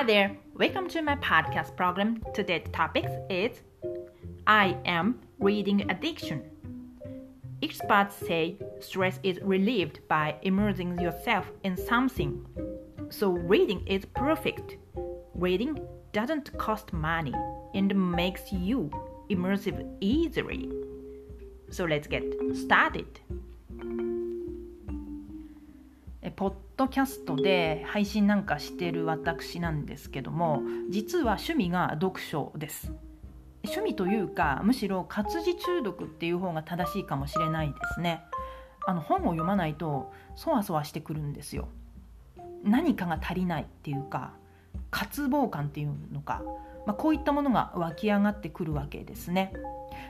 Hi there, welcome to my podcast program. Today's topic is I am reading addiction. Experts say stress is relieved by immersing yourself in something. So, reading is perfect. Reading doesn't cost money and makes you immersive easily. So, let's get started. ドキャストで配信なんかしてる私なんですけども実は趣味が読書です。趣味というかむしろ活字中毒っていう方が正しいかもしれないですね。あの本を読まないとそわそわしてくるんですよ。何かが足りないっていうか渇望感っていうのか、まあ、こういったものが湧き上がってくるわけですね。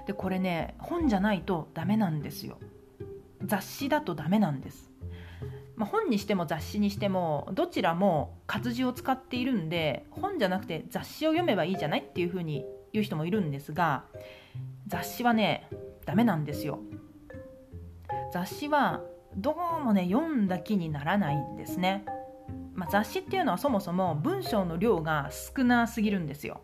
でこれね本じゃないとダメなんですよ。雑誌だとダメなんです。まあ、本にしても雑誌にしてもどちらも活字を使っているんで本じゃなくて雑誌を読めばいいじゃないっていうふうに言う人もいるんですが雑誌はねダメなんですよ。雑誌はどうもね読んだ気にならないんですね、まあ、雑誌っていうのはそもそも文章の量が少なすぎるんですよ。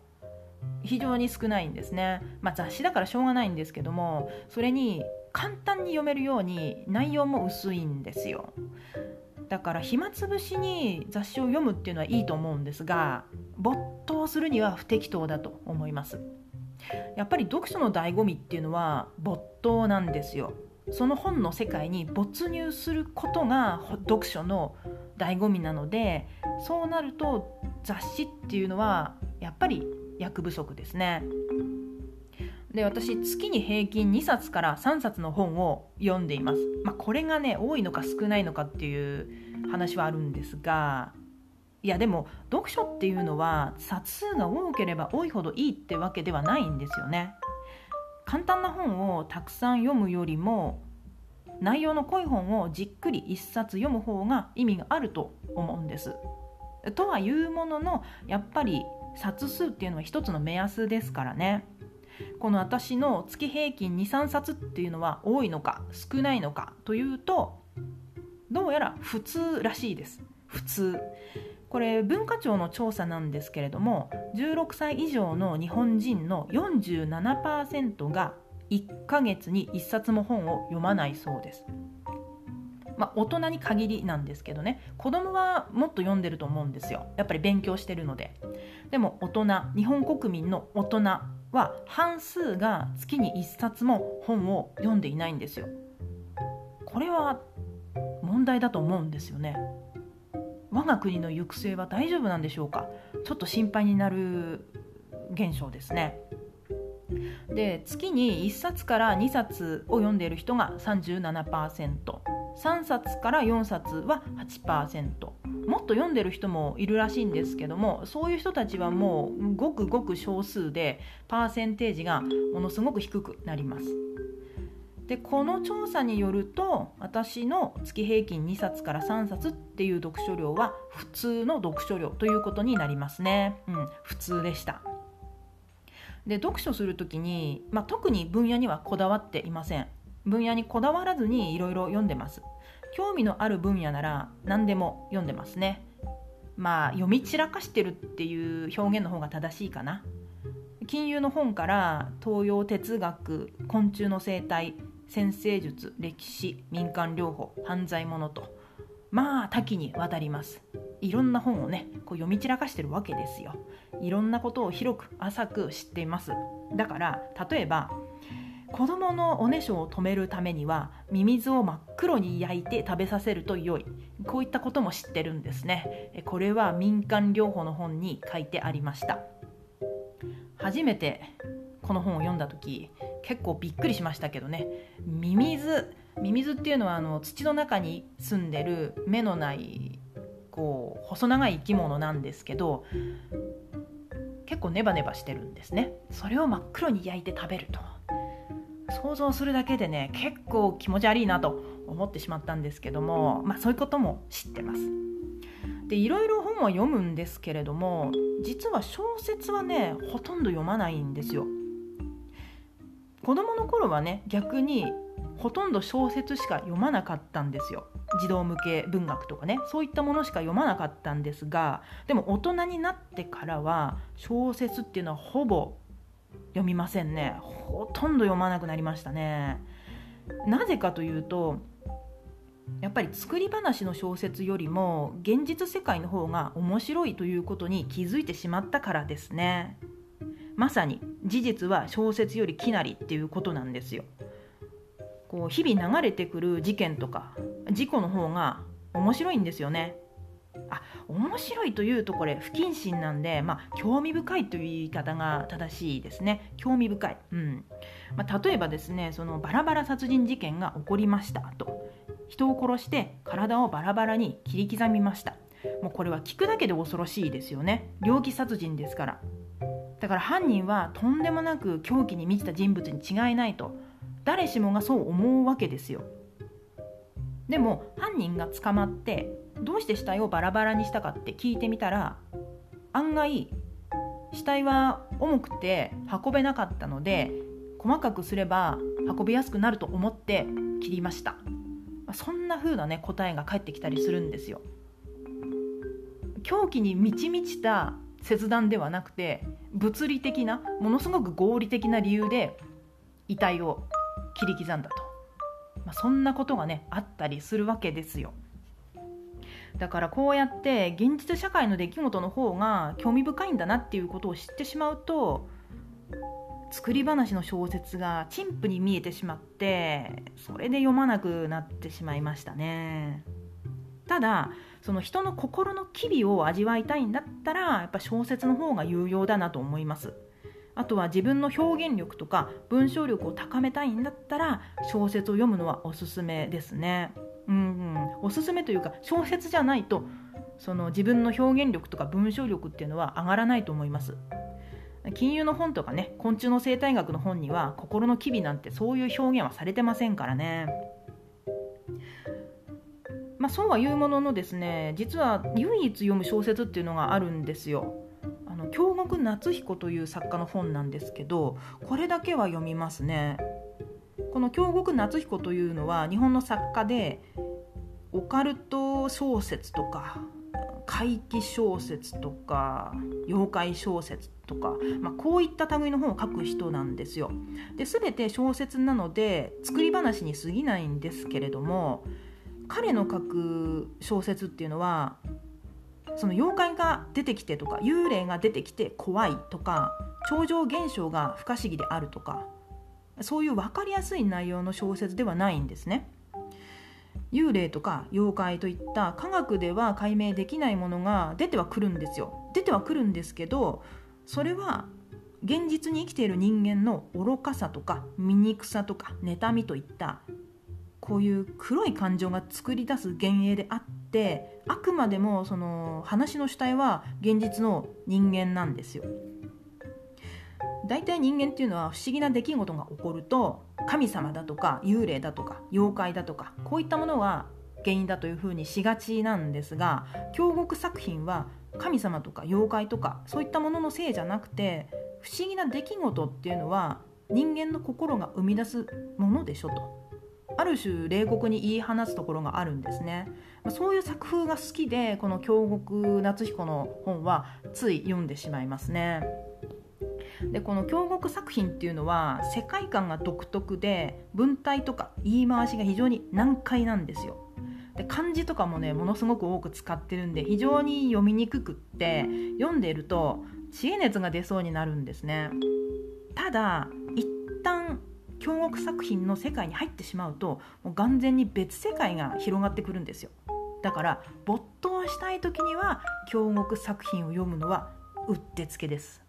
非常に少ないんですね、まあ、雑誌だからしょうがないんですけどもそれに簡単に読めるように内容も薄いんですよ。だから暇つぶしに雑誌を読むっていうのはいいと思うんですが没頭するには不適当だと思います。やっぱり読書の醍醐味っていうのは没頭なんですよ。その本の世界に没入することが読書の醍醐味なのでそうなると雑誌っていうのはやっぱり役不足ですね。で私月に平均2冊から3冊の本を読んでいます、まあ、これがね多いのか少ないのかっていう話はあるんですがいやでも読書っていうのは冊数が多ければ多いほどいいってわけではないんですよね。簡単な本をたくさん読むよりも内容の濃い本をじっくり1冊読む方が意味があると思うんです。とはいうもののやっぱり冊数っていうのは一つの目安ですからね。この私の月平均23冊っていうのは多いのか少ないのかというとどうやら普通らしいです。普通。これ文化庁の調査なんですけれども16歳以上の日本人の47%が1ヶ月に1冊も本を読まないそうです。まあ、大人に限りなんですけどね。子供はもっと読んでると思うんですよ。やっぱり勉強してるので。でも大人日本国民の大人は半数が月に1冊も本を読んでいないんですよ。これは問題だと思うんですよね。我が国の行く末は大丈夫なんでしょうか？ちょっと心配になる現象ですね。で月に1冊から2冊を読んでいる人が 37%3 冊から4冊は8%もっと読んでる人もいるらしいんですけどもそういう人たちはもうごくごく少数でパーセンテージがものすごく低くなります。でこの調査によると私の月平均2冊から3冊っていう読書量は普通の読書量ということになりますね。うん、普通でした。で読書する時に、まあ、特に分野にはこだわっていません。分野にこだわらずにいろいろ読んでます。興味のある分野なら何でも読んでますね。まあ読み散らかしてるっていう表現の方が正しいかな。金融の本から東洋哲学昆虫の生態先生術歴史民間療法犯罪者と。まあ多岐にわたります。いろんな本をねこう読み散らかしてるわけですよ。いろんなことを広く浅く知っています。だから例えば子供のおねしょを止めるためにはミミズを真っ黒に焼いて食べさせると良い。こういったことも知ってるんですね。これは民間療法の本に書いてありました。初めてこの本を読んだ時結構びっくりしましたけどね。ミミズミミズっていうのはあの土の中に住んでる目のないこう細長い生き物なんですけど結構ネバネバしてるんですね。それを真っ黒に焼いて食べると。想像するだけでね結構気持ち悪いなと思ってしまったんですけども、まあ、そういうことも知ってます。でいろいろ本は読むんですけれども実は小説はねほとんど読まないんですよ。子供の頃はね逆にほとんど小説しか読まなかったんですよ児童向け文学とかねそういったものしか読まなかったんですがでも大人になってからは小説っていうのはほぼ読みませんね。ほとんど読まなくなりましたね。なぜかというとやっぱり作り話の小説よりも現実世界の方が面白いということに気づいてしまったからですね。まさに事実は小説よりきなりっていうことなんですよ。こう日々流れてくる事件とか事故の方が面白いんですよね。あ面白いというとこれ不謹慎なんで、まあ、興味深いという言い方が正しいですね。興味深い、うん。まあ、例えばですねそのバラバラ殺人事件が起こりました。と。人を殺して体をバラバラに切り刻みました。もうこれは聞くだけで恐ろしいですよね。猟奇殺人ですから。だから犯人はとんでもなく狂気に満ちた人物に違いないと。誰しもがそう思うわけですよ。でも犯人が捕まってどうして死体をバラバラにしたかって聞いてみたら案外死体は重くて運べなかったので細かくすれば運びやすくなると思って切りました。そんな風なね答えが返ってきたりするんですよ。狂気に満ち満ちた切断ではなくて物理的なものすごく合理的な理由で遺体を切り刻んだと、まあ、そんなことがねあったりするわけですよ。だからこうやって現実社会の出来事の方が興味深いんだなっていうことを知ってしまうと作り話の小説が陳腐に見えてしまってそれで読まなくなってしまいましたねただその人の心の機微を味わいたいんだったらやっぱ小説の方が有用だなと思いますあとは自分の表現力とか文章力を高めたいんだったら小説を読むのはおすすめですね。うん、おすすめというか小説じゃないとその自分の表現力とか文章力っていうのは上がらないと思います。金融の本とかね昆虫の生態学の本には心の機微なんてそういう表現はされてませんからね。まあ、そうは言うもののですね実は唯一読む小説っていうのがあるんですよ。の京極夏彦という作家の本なんですけどこれだけは読みますねこの京極夏彦というのは日本の作家でオカルト小説とか怪奇小説とか妖怪小説とか、まあ、こういった類の本を書く人なんですよ。で全て小説なので作り話に過ぎないんですけれども彼の書く小説っていうのはその妖怪が出てきてとか幽霊が出てきて怖いとか超常現象が不可思議であるとかそういう分かりやすい内容の小説ではないんですね。幽霊とか妖怪といった科学では解明できないものが出てはくるんですよ。出てはくるんですけどそれは現実に生きている人間の愚かさとか醜さとか妬みといったこういう黒い感情が作り出す幻影であってあくまでもその話の主体は現実の人間なんですよ。大体人間っていうのは不思議な出来事が起こると神様だとか幽霊だとか妖怪だとかこういったものが原因だというふうにしがちなんですが京極作品は神様とか妖怪とかそういったもののせいじゃなくて不思議な出来事っていうのは人間の心が生み出すものでしょと。ある種冷酷に言い放つところがあるんですね。そういう作風が好きでこの京極夏彦の本はつい読んでしまいますね。でこの京極作品っていうのは世界観が独特で文体とか言い回しが非常に難解なんですよ。で漢字とかもねものすごく多く使ってるんで非常に読みにくくって読んでいると知恵熱が出そうになるんですね。ただ一旦京極作品の世界に入ってしまうともう眼前に別世界が広がってくるんですよ。だから没頭したい時には京極作品を読むのはうってつけです。